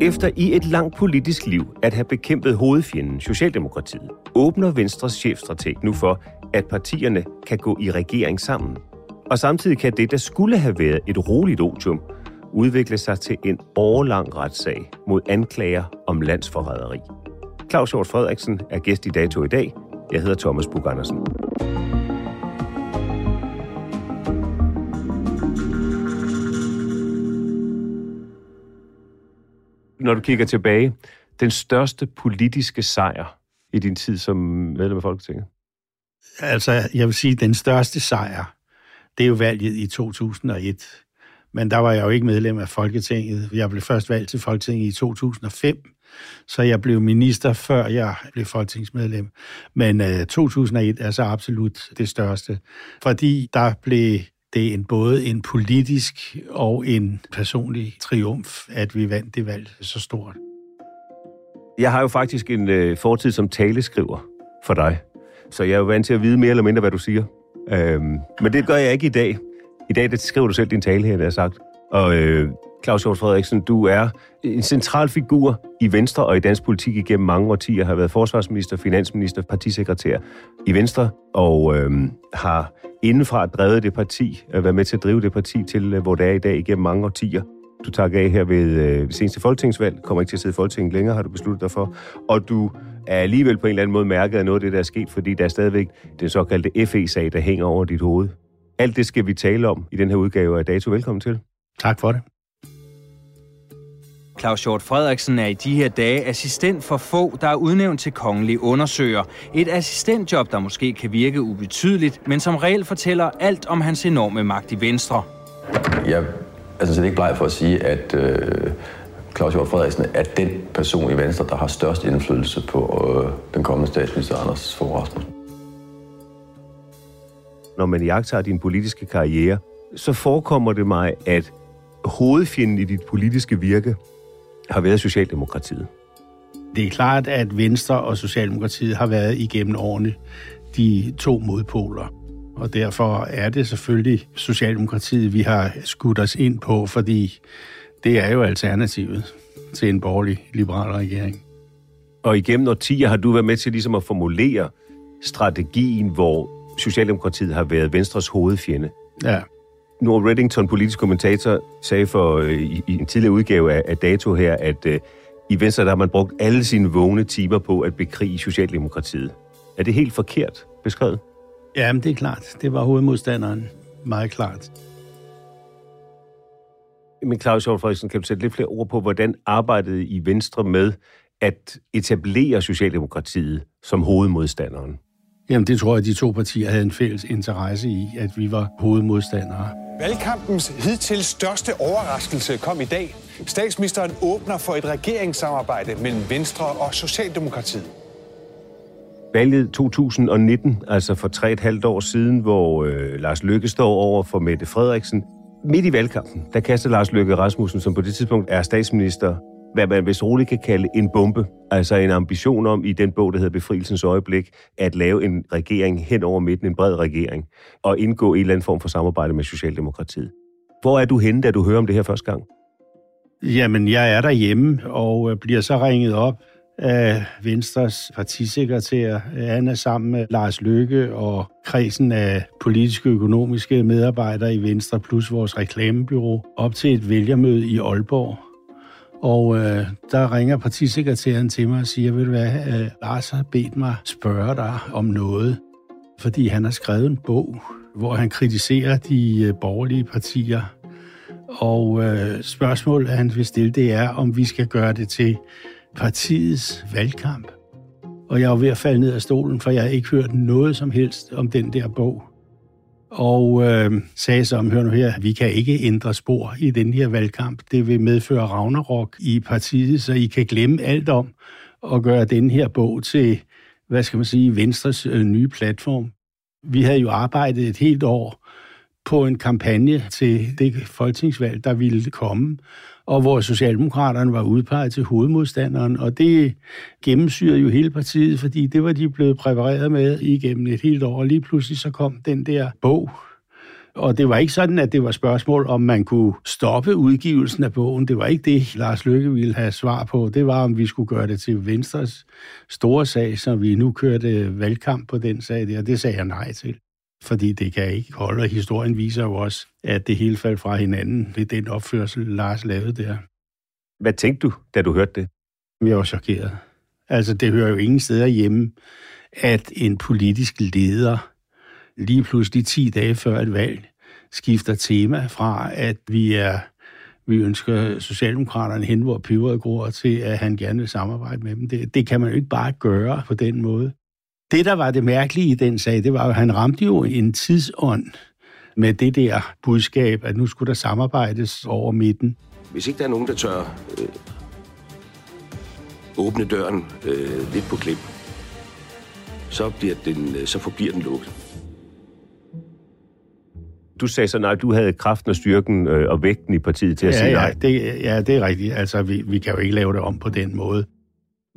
Efter i et langt politisk liv at have bekæmpet hovedfjenden Socialdemokratiet, åbner Venstres chefstrateg nu for, at partierne kan gå i regering sammen. Og samtidig kan det, der skulle have været et roligt otium, udvikle sig til en årlang retssag mod anklager om landsforræderi. Claus Hjort Frederiksen er gæst i Dato i dag. Jeg hedder Thomas Bug Andersen. Når du kigger tilbage, den største politiske sejr i din tid som medlem af Folketinget? Altså, jeg vil sige, den største sejr, det er jo valget i 2001. Men der var jeg jo ikke medlem af Folketinget. Jeg blev først valgt til Folketinget i 2005, så jeg blev minister, før jeg blev folketingsmedlem. Men øh, 2001 er så absolut det største, fordi der blev det er en, både en politisk og en personlig triumf, at vi vandt det valg så stort. Jeg har jo faktisk en øh, fortid som taleskriver for dig, så jeg er jo vant til at vide mere eller mindre, hvad du siger. Øhm, men det gør jeg ikke i dag. I dag det skriver du selv din tale her, det er sagt. Og øh, Claus Hjort Frederiksen, du er en central figur i Venstre og i dansk politik igennem mange årtier. Har været forsvarsminister, finansminister, partisekretær i Venstre, og øh, har indenfra drevet det parti, øh, været med til at drive det parti til, øh, hvor det er i dag igennem mange årtier. Du tager af her ved øh, det seneste folketingsvalg, kommer ikke til at sidde i Folketinget længere, har du besluttet dig for. Og du er alligevel på en eller anden måde mærket af noget af det, der er sket, fordi der er stadigvæk den såkaldte FE-sag, der hænger over dit hoved. Alt det skal vi tale om i den her udgave af Dato. Velkommen til. Tak for det. Claus Hjort Frederiksen er i de her dage assistent for få, der er udnævnt til kongelig undersøger. Et assistentjob, der måske kan virke ubetydeligt, men som reelt fortæller alt om hans enorme magt i Venstre. Jeg er sådan set ikke bleg for at sige, at øh, Claus Hjort Frederiksen er den person i Venstre, der har størst indflydelse på øh, den kommende statsminister Anders Fogh Rasmussen. Når man jagter din politiske karriere, så forekommer det mig, at hovedfjenden i dit politiske virke har været Socialdemokratiet. Det er klart, at Venstre og Socialdemokratiet har været igennem årene de to modpoler. Og derfor er det selvfølgelig Socialdemokratiet, vi har skudt os ind på, fordi det er jo alternativet til en borgerlig liberal regering. Og igennem årtier har du været med til ligesom at formulere strategien, hvor Socialdemokratiet har været Venstres hovedfjende. Ja. Nord Reddington, politisk kommentator, sagde for øh, i, i en tidligere udgave af, af Dato her, at øh, i Venstre der har man brugt alle sine vågne timer på at bekrige Socialdemokratiet. Er det helt forkert beskrevet? Ja, men det er klart. Det var hovedmodstanderen. Meget klart. Men Claus Hjort Frederiksen, kan du sætte lidt flere ord på, hvordan arbejdede I Venstre med at etablere Socialdemokratiet som hovedmodstanderen? Jamen, det tror jeg, de to partier havde en fælles interesse i, at vi var hovedmodstandere. Valgkampens hidtil største overraskelse kom i dag. Statsministeren åbner for et regeringssamarbejde mellem Venstre og Socialdemokratiet. Valget 2019, altså for tre et halvt år siden, hvor øh, Lars Løkke står over for Mette Frederiksen. Midt i valgkampen, der kaster Lars Løkke Rasmussen, som på det tidspunkt er statsminister, hvad man vist roligt kan kalde en bombe. Altså en ambition om i den bog, der hedder Befrielsens øjeblik, at lave en regering hen over midten, en bred regering, og indgå i en eller anden form for samarbejde med Socialdemokratiet. Hvor er du henne, da du hører om det her første gang? Jamen, jeg er derhjemme og øh, bliver så ringet op af Venstres partisekretær. Han er sammen med Lars Løkke og kredsen af politiske og økonomiske medarbejdere i Venstre, plus vores reklamebyrå, op til et vælgermøde i Aalborg. Og øh, der ringer partisekretæren til mig og siger, ved du hvad, øh, Lars har bedt mig spørge dig om noget, fordi han har skrevet en bog, hvor han kritiserer de øh, borgerlige partier. Og øh, spørgsmålet, han vil stille, det er, om vi skal gøre det til partiets valgkamp. Og jeg var ved at falde ned af stolen, for jeg har ikke hørt noget som helst om den der bog. Og øh, sagde så hør nu her, vi kan ikke ændre spor i den her valgkamp. Det vil medføre Ragnarok i partiet, så I kan glemme alt om at gøre den her bog til, hvad skal man sige, Venstres øh, nye platform. Vi havde jo arbejdet et helt år på en kampagne til det folketingsvalg, der ville komme, og hvor Socialdemokraterne var udpeget til hovedmodstanderen, og det gennemsyrede jo hele partiet, fordi det var de blevet præpareret med igennem et helt år, og lige pludselig så kom den der bog, og det var ikke sådan, at det var spørgsmål, om man kunne stoppe udgivelsen af bogen. Det var ikke det, Lars Løkke ville have svar på. Det var, om vi skulle gøre det til Venstres store sag, så vi nu kørte valgkamp på den sag der. Det sagde jeg nej til fordi det kan ikke holde, og historien viser jo også, at det hele faldt fra hinanden ved den opførsel, Lars lavede der. Hvad tænkte du, da du hørte det? Jeg var chokeret. Altså, det hører jo ingen steder hjemme, at en politisk leder lige pludselig 10 dage før et valg skifter tema fra, at vi er vi ønsker Socialdemokraterne hen, hvor peberet gror, til at han gerne vil samarbejde med dem. Det, det kan man jo ikke bare gøre på den måde. Det, der var det mærkelige i den sag, det var, at han ramte jo en tidsånd med det der budskab, at nu skulle der samarbejdes over midten. Hvis ikke der er nogen, der tør øh, åbne døren øh, lidt på klip, så, bliver den, øh, så forbliver den lukket. Du sagde så, nej, du havde kraften og styrken øh, og vægten i partiet til at ja, sige nej. Ja, det, ja, det er rigtigt. Altså, vi, vi kan jo ikke lave det om på den måde.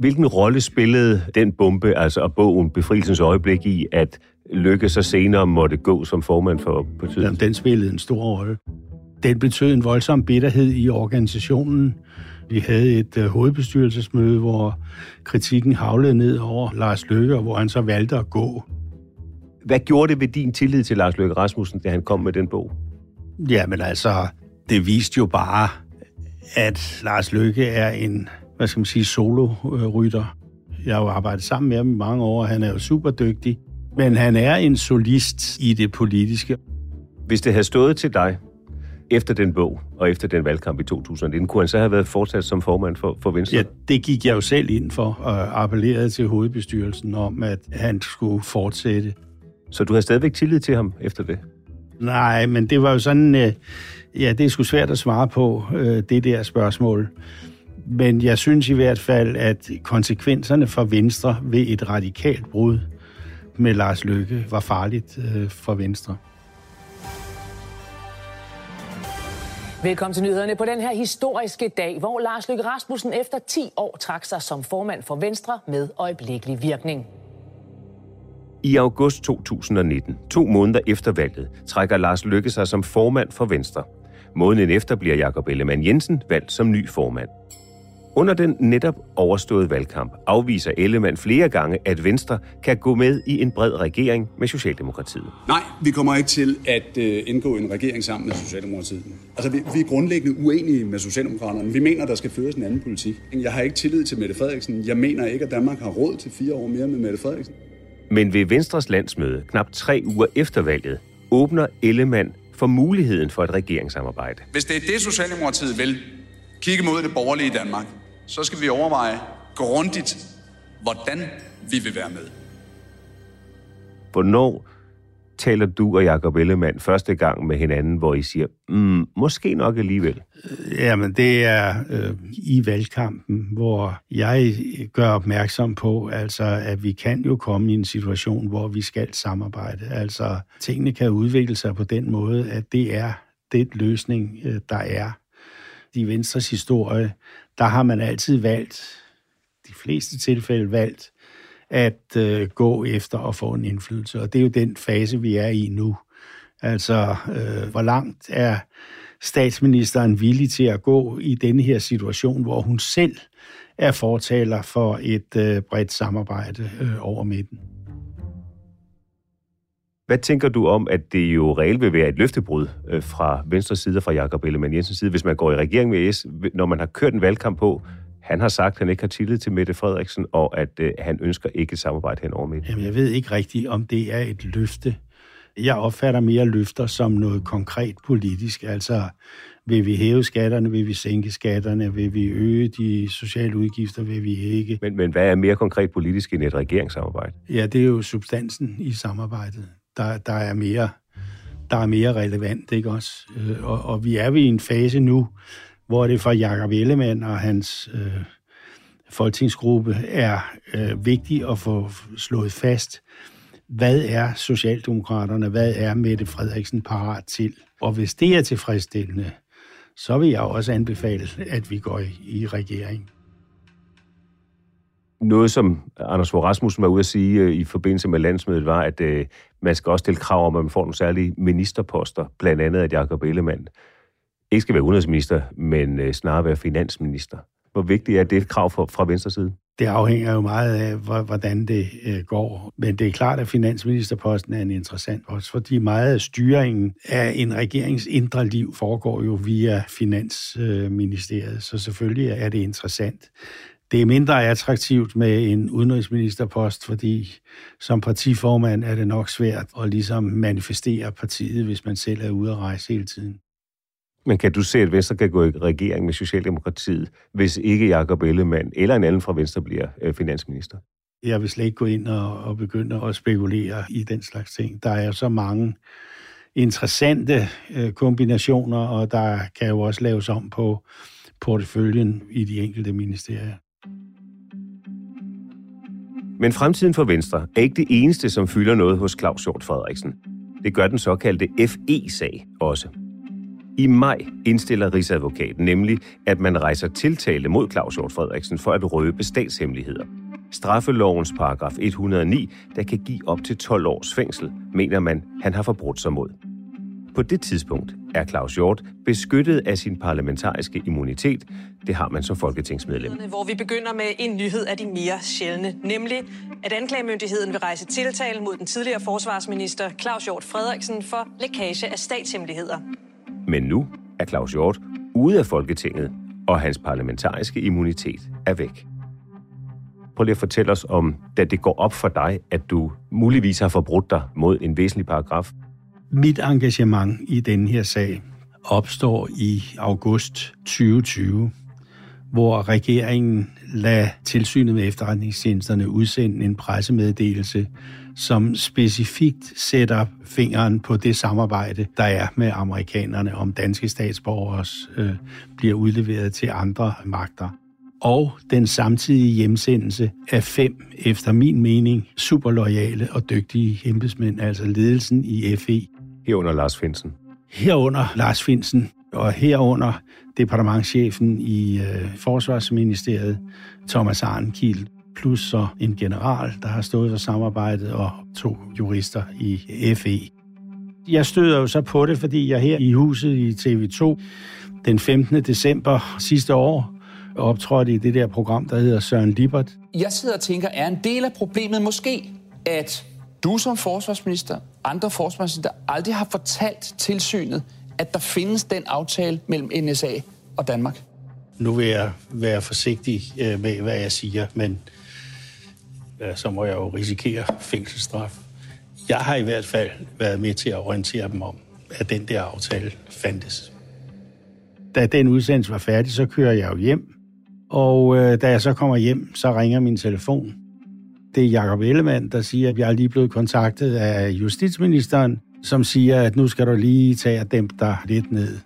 Hvilken rolle spillede den bombe, altså og bogen Befrielsens øjeblik i, at Lykke så senere måtte gå som formand for partiet? Jamen, den spillede en stor rolle. Den betød en voldsom bitterhed i organisationen. Vi havde et uh, hovedbestyrelsesmøde, hvor kritikken havlede ned over Lars Løkke, og hvor han så valgte at gå. Hvad gjorde det ved din tillid til Lars Løkke Rasmussen, da han kom med den bog? Jamen altså, det viste jo bare, at Lars Løkke er en hvad skal man sige, solo-rytter. Jeg har jo arbejdet sammen med ham i mange år, og han er jo super dygtig. Men han er en solist i det politiske. Hvis det havde stået til dig efter den bog og efter den valgkamp i 2019, kunne han så have været fortsat som formand for, for Venstre? Ja, det gik jeg jo selv ind for og appellerede til hovedbestyrelsen om, at han skulle fortsætte. Så du har stadigvæk tillid til ham efter det? Nej, men det var jo sådan, øh, ja, det er sgu svært at svare på, øh, det der spørgsmål. Men jeg synes i hvert fald, at konsekvenserne for Venstre ved et radikalt brud med Lars Løkke var farligt øh, for Venstre. Velkommen til nyhederne på den her historiske dag, hvor Lars Løkke Rasmussen efter 10 år trak sig som formand for Venstre med øjeblikkelig virkning. I august 2019, to måneder efter valget, trækker Lars Løkke sig som formand for Venstre. Måneden efter bliver Jakob Ellemann Jensen valgt som ny formand. Under den netop overståede valgkamp afviser Ellemann flere gange, at Venstre kan gå med i en bred regering med Socialdemokratiet. Nej, vi kommer ikke til at øh, indgå en regering sammen med Socialdemokratiet. Altså, vi, vi er grundlæggende uenige med Socialdemokraterne. Vi mener, der skal føres en anden politik. Jeg har ikke tillid til Mette Frederiksen. Jeg mener ikke, at Danmark har råd til fire år mere med Mette Frederiksen. Men ved Venstres landsmøde, knap tre uger efter valget, åbner Ellemann for muligheden for et regeringssamarbejde. Hvis det er det, Socialdemokratiet vil, kigge mod det borgerlige Danmark, så skal vi overveje grundigt, hvordan vi vil være med. Hvornår taler du og Jacob Ellemann første gang med hinanden, hvor I siger, mm, måske nok alligevel? Jamen, det er øh, i valgkampen, hvor jeg gør opmærksom på, altså, at vi kan jo komme i en situation, hvor vi skal samarbejde. Altså, tingene kan udvikle sig på den måde, at det er den løsning, øh, der er. I Venstres historie, der har man altid valgt, de fleste tilfælde valgt, at øh, gå efter at få en indflydelse. Og det er jo den fase, vi er i nu. Altså, øh, hvor langt er statsministeren villig til at gå i denne her situation, hvor hun selv er fortaler for et øh, bredt samarbejde øh, over midten. Hvad tænker du om, at det jo reelt vil være et løftebrud øh, fra venstre side, fra Jakob Ellemann Jensens side, hvis man går i regering med S, når man har kørt en valgkamp på, han har sagt, at han ikke har tillid til Mette Frederiksen, og at øh, han ønsker ikke et samarbejde hen over midten. Jamen, jeg ved ikke rigtigt, om det er et løfte. Jeg opfatter mere løfter som noget konkret politisk. Altså, vil vi hæve skatterne, vil vi sænke skatterne, vil vi øge de sociale udgifter, vil vi ikke. Men, men hvad er mere konkret politisk end et regeringssamarbejde? Ja, det er jo substansen i samarbejdet, der, der, er, mere, der er mere relevant, ikke også? Øh, og, og vi er ved en fase nu, hvor det for Jakob Ellemann og hans øh, folketingsgruppe er øh, vigtigt at få slået fast, hvad er Socialdemokraterne, hvad er Mette Frederiksen parat til? Og hvis det er tilfredsstillende, så vil jeg også anbefale, at vi går i, i regering. Noget, som Anders Fogh Rasmussen var ude at sige øh, i forbindelse med landsmødet, var, at øh, man skal også stille krav om, at man får nogle særlige ministerposter, blandt andet at Jakob Ellemann ikke skal være udenrigsminister, men øh, snarere være finansminister. Hvor vigtigt er det krav fra, fra venstre side? Det afhænger jo meget af, hvordan det øh, går. Men det er klart, at finansministerposten er en interessant også, fordi meget af styringen af en regerings indre liv foregår jo via Finansministeriet, så selvfølgelig er det interessant. Det er mindre attraktivt med en udenrigsministerpost, fordi som partiformand er det nok svært at ligesom manifestere partiet, hvis man selv er ude at rejse hele tiden. Men kan du se, at Venstre kan gå i regering med Socialdemokratiet, hvis ikke Jakob Ellemann eller en anden fra Venstre bliver øh, finansminister? Jeg vil slet ikke gå ind og, og begynde at spekulere i den slags ting. Der er så mange interessante øh, kombinationer, og der kan jo også laves om på porteføljen i de enkelte ministerier. Men fremtiden for Venstre er ikke det eneste, som fylder noget hos Claus Hjort Frederiksen. Det gør den såkaldte FE-sag også. I maj indstiller Rigsadvokaten nemlig, at man rejser tiltale mod Claus Hjort Frederiksen for at røbe statshemmeligheder. Straffelovens paragraf 109, der kan give op til 12 års fængsel, mener man, han har forbrudt sig mod. På det tidspunkt er Claus Hjort beskyttet af sin parlamentariske immunitet. Det har man som folketingsmedlem. Hvor vi begynder med en nyhed af de mere sjældne, nemlig at anklagemyndigheden vil rejse tiltale mod den tidligere forsvarsminister Claus Hjort Frederiksen for lækage af statshemmeligheder. Men nu er Claus Hjort ude af Folketinget, og hans parlamentariske immunitet er væk. Prøv lige at fortælle os om, da det går op for dig, at du muligvis har forbrudt dig mod en væsentlig paragraf. Mit engagement i den her sag opstår i august 2020, hvor regeringen lader tilsynet med efterretningstjenesterne udsende en pressemeddelelse, som specifikt sætter fingeren på det samarbejde, der er med amerikanerne om danske statsborgere øh, bliver udleveret til andre magter. Og den samtidige hjemsendelse af fem, efter min mening, superloyale og dygtige embedsmænd, altså ledelsen i FE. Herunder Lars Finsen. Herunder Lars Finsen, og herunder departementchefen i øh, Forsvarsministeriet, Thomas Arnkiel, plus så en general, der har stået for samarbejdet, og to jurister i FE. Jeg støder jo så på det, fordi jeg her i huset i TV2 den 15. december sidste år optrådte i det der program, der hedder Søren Libert. Jeg sidder og tænker, er en del af problemet måske, at du som forsvarsminister, andre forsvarsminister, aldrig har fortalt tilsynet, at der findes den aftale mellem NSA og Danmark? Nu vil jeg være forsigtig øh, med, hvad jeg siger, men så må jeg jo risikere fængselsstraf. Jeg har i hvert fald været med til at orientere dem om, at den der aftale fandtes. Da den udsendelse var færdig, så kører jeg jo hjem, og øh, da jeg så kommer hjem, så ringer min telefon. Det er Jacob Ellemann, der siger, at jeg er lige blevet kontaktet af justitsministeren, som siger, at nu skal du lige tage og dæmpe dig lidt ned.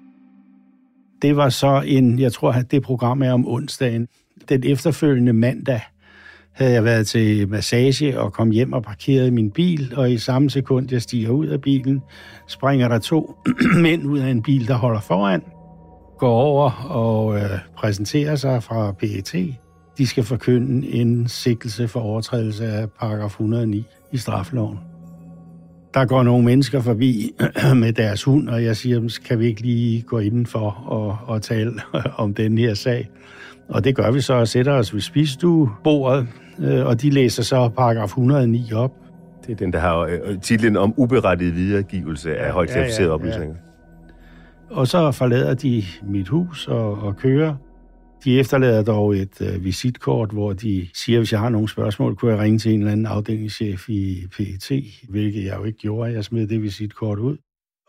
Det var så en, jeg tror, at det program er om onsdagen. Den efterfølgende mandag havde jeg været til massage og kom hjem og parkeret min bil, og i samme sekund, jeg stiger ud af bilen, springer der to mænd ud af en bil, der holder foran, går over og øh, præsenterer sig fra PET. De skal forkynde en sigtelse for overtrædelse af paragraf 109 i straffeloven. Der går nogle mennesker forbi med deres hund, og jeg siger, kan vi ikke lige gå indenfor og, og tale om den her sag? Og det gør vi så og sætter os ved spisestuebordet, øh, og de læser så paragraf 109 op. Det er den, der har øh, titlen om uberettiget videregivelse af højt ja, ja, ja. oplysninger. Og så forlader de mit hus og, og kører. De efterlader dog et øh, visitkort, hvor de siger, at hvis jeg har nogle spørgsmål, kunne jeg ringe til en eller anden afdelingschef i PET, hvilket jeg jo ikke gjorde. Jeg smed det visitkort ud.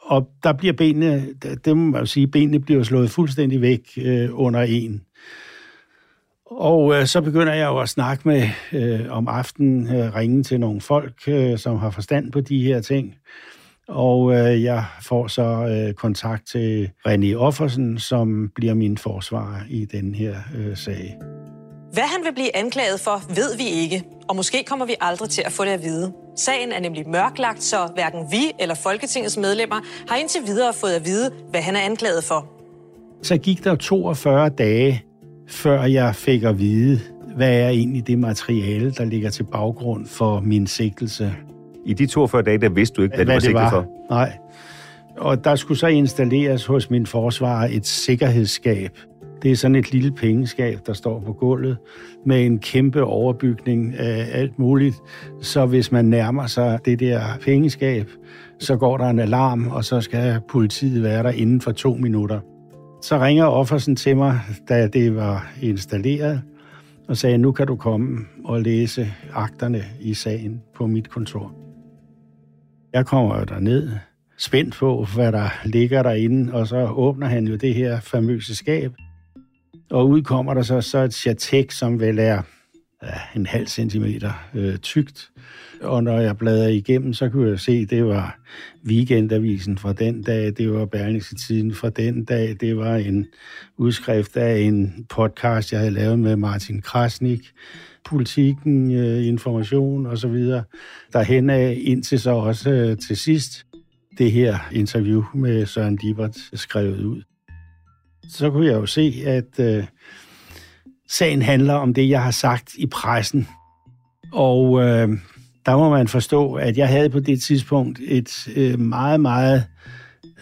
Og der bliver benene, det må man sige, benene bliver slået fuldstændig væk øh, under en. Og øh, så begynder jeg jo at snakke med øh, om aftenen, øh, ringe til nogle folk, øh, som har forstand på de her ting. Og øh, jeg får så øh, kontakt til René Offersen, som bliver min forsvarer i den her øh, sag. Hvad han vil blive anklaget for, ved vi ikke, og måske kommer vi aldrig til at få det at vide. Sagen er nemlig mørklagt, så hverken vi eller Folketingets medlemmer har indtil videre fået at vide, hvad han er anklaget for. Så gik der 42 dage, før jeg fik at vide, hvad er egentlig det materiale, der ligger til baggrund for min sigtelse. I de 42 dage, der vidste du ikke, hvad, hvad det var sigtet for? Nej. Og der skulle så installeres hos min forsvarer et sikkerhedsskab. Det er sådan et lille pengeskab, der står på gulvet, med en kæmpe overbygning af alt muligt. Så hvis man nærmer sig det der pengeskab, så går der en alarm, og så skal politiet være der inden for to minutter. Så ringer Offersen til mig, da det var installeret, og sagde, nu kan du komme og læse akterne i sagen på mit kontor. Jeg kommer jo derned, spændt på, hvad der ligger derinde, og så åbner han jo det her famøse skab, og ud kommer der så, så et chatek, som vel er ja, en halv centimeter øh, tykt. Og når jeg bladrer igennem, så kunne jeg se, at det var weekendavisen fra den dag, det var Berlingske Tiden fra den dag, det var en udskrift af en podcast, jeg havde lavet med Martin Krasnik, politikken, øh, information og så videre. Derhen af indtil så også øh, til sidst det her interview med Søren Dibert skrevet ud. Så kunne jeg jo se, at øh, sagen handler om det, jeg har sagt i pressen. Og øh, der må man forstå, at jeg havde på det tidspunkt et øh, meget, meget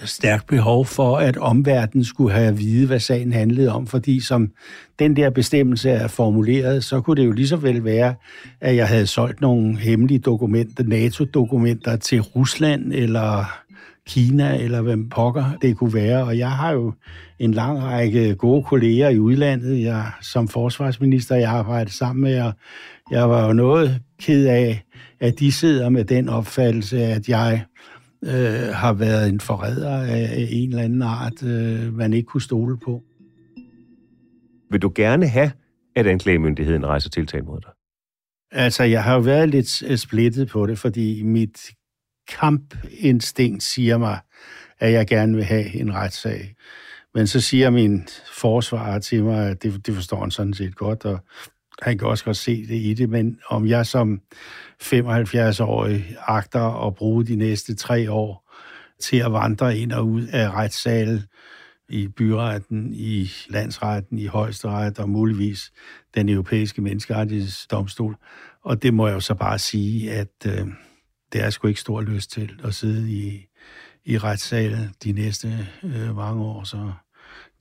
stærkt behov for, at omverdenen skulle have at vide, hvad sagen handlede om, fordi som den der bestemmelse er formuleret, så kunne det jo lige så vel være, at jeg havde solgt nogle hemmelige dokumenter, NATO-dokumenter til Rusland eller Kina, eller hvem pokker det kunne være. Og jeg har jo en lang række gode kolleger i udlandet. Jeg som forsvarsminister, jeg har arbejdet sammen med, og jeg var jo noget ked af, at de sidder med den opfattelse, at jeg øh, har været en forræder af en eller anden art, øh, man ikke kunne stole på. Vil du gerne have, at anklagemyndigheden rejser tiltale mod dig? Altså, jeg har jo været lidt splittet på det, fordi mit kampinstinkt siger mig, at jeg gerne vil have en retssag. Men så siger min forsvarer til mig, at det, det forstår han sådan set godt, og han kan også godt se det i det, men om jeg som 75-årig agter at bruge de næste tre år til at vandre ind og ud af retssalen i byretten, i landsretten, i højesteret og muligvis den europæiske menneskerettighedsdomstol. Og det må jeg jo så bare sige, at øh, det er sgu ikke stor lyst til at sidde i, i retssalen de næste øh, mange år, så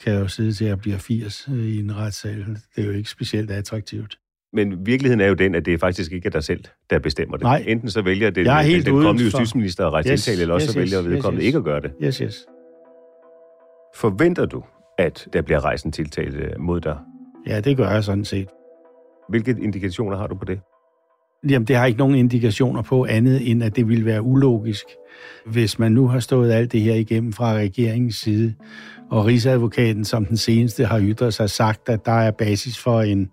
kan jeg jo sidde til at blive 80 øh, i en retssal. Det er jo ikke specielt attraktivt. Men virkeligheden er jo den, at det faktisk ikke er dig selv, der bestemmer det. Nej. Enten så vælger det, jeg er helt den, den kommende justitsminister at rejse yes, tiltale, eller også yes, så vælger yes, vedkommende yes, ikke at gøre det. Yes, yes. Forventer du, at der bliver rejst en tiltale mod dig? Ja, det gør jeg sådan set. Hvilke indikationer har du på det? Jamen, det har ikke nogen indikationer på andet, end at det ville være ulogisk, hvis man nu har stået alt det her igennem fra regeringens side, og Rigsadvokaten som den seneste har ytret sig sagt, at der er basis for en,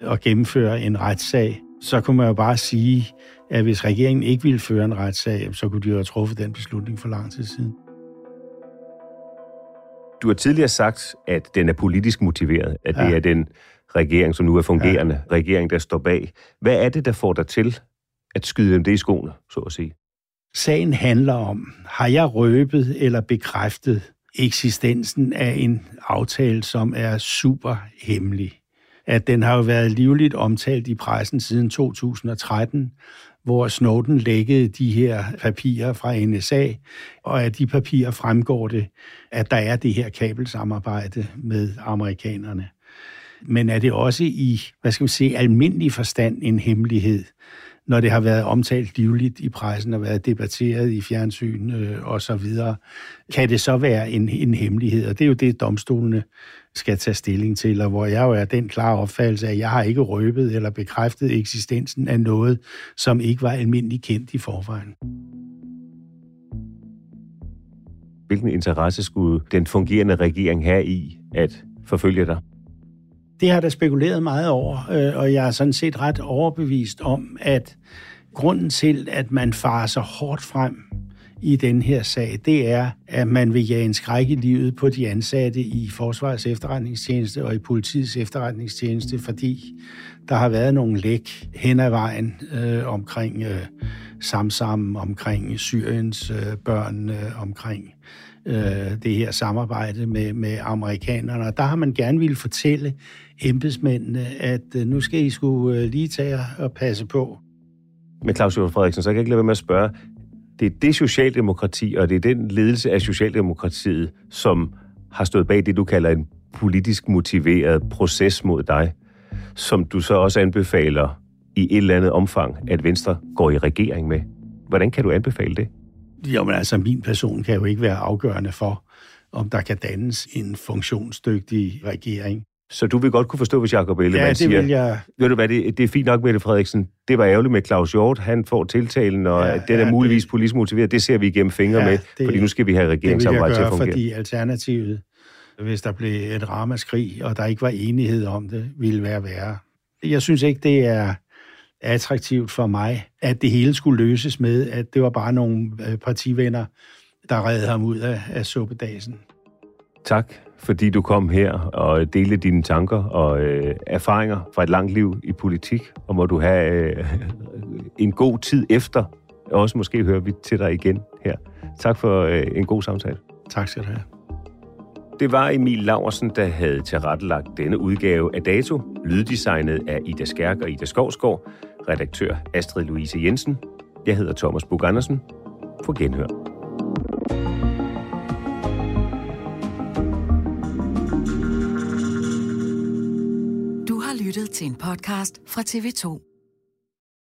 at gennemføre en retssag så kunne man jo bare sige, at hvis regeringen ikke ville føre en retssag, så kunne de jo have truffet den beslutning for lang tid siden. Du har tidligere sagt, at den er politisk motiveret, at ja. det er den regering, som nu er fungerende ja. regering, der står bag. Hvad er det, der får dig til at skyde dem det i skoene, så at sige? Sagen handler om, har jeg røbet eller bekræftet eksistensen af en aftale, som er super hemmelig? At den har jo været livligt omtalt i pressen siden 2013, hvor Snowden lækkede de her papirer fra NSA, og af de papirer fremgår det, at der er det her kabelsamarbejde med amerikanerne. Men er det også i, hvad skal man sige, almindelig forstand en hemmelighed, når det har været omtalt livligt i pressen og været debatteret i fjernsyn øh, og så videre, kan det så være en, en hemmelighed? Og det er jo det, domstolene skal tage stilling til, og hvor jeg jo er den klare opfattelse, at jeg har ikke røbet eller bekræftet eksistensen af noget, som ikke var almindeligt kendt i forvejen. Hvilken interesse skulle den fungerende regering have i at forfølge dig? Det har der spekuleret meget over, øh, og jeg er sådan set ret overbevist om, at grunden til, at man farer så hårdt frem i den her sag, det er, at man vil jage en skræk i livet på de ansatte i Forsvarets efterretningstjeneste og i politiets efterretningstjeneste, fordi der har været nogle læk hen ad vejen øh, omkring øh, Samsam, omkring Syriens øh, børn, øh, omkring øh, det her samarbejde med, med amerikanerne. Og der har man gerne ville fortælle embedsmændene, at øh, nu skal I skulle øh, lige tage og passe på. Med Claus Jørgen Frederiksen, så kan jeg ikke lade være med at spørge, det er det socialdemokrati, og det er den ledelse af Socialdemokratiet, som har stået bag det, du kalder en politisk motiveret proces mod dig, som du så også anbefaler i et eller andet omfang, at Venstre går i regering med. Hvordan kan du anbefale det? Jo, men altså, min person kan jo ikke være afgørende for, om der kan dannes en funktionsdygtig regering. Så du vil godt kunne forstå, hvis Jacob Ellemann ja, det siger, vil jeg... ved du hvad, det, det er fint nok med det, Frederiksen. Det var ærgerligt med Claus Hjort. Han får tiltalen, og ja, det er ja, muligvis det... politisk motiveret. Det ser vi igennem fingre ja, med, det, fordi nu skal vi have regeringsarbejde til at fungere. fordi alternativet, hvis der blev et ramaskrig, og der ikke var enighed om det, ville være værre. Jeg synes ikke, det er attraktivt for mig, at det hele skulle løses med, at det var bare nogle øh, partivenner, der redde ham ud af, af suppedagen. Tak, fordi du kom her og delte dine tanker og øh, erfaringer fra et langt liv i politik, og må du have øh, en god tid efter. Også måske hører vi til dig igen her. Tak for øh, en god samtale. Tak skal du have. Det var Emil Laversen, der havde tilrettelagt denne udgave af Dato, lyddesignet af Ida Skærk og Ida Skovsgaard, redaktør Astrid Louise Jensen. Jeg hedder Thomas Bug Andersen. På genhør. Du har lyttet til en podcast fra TV2.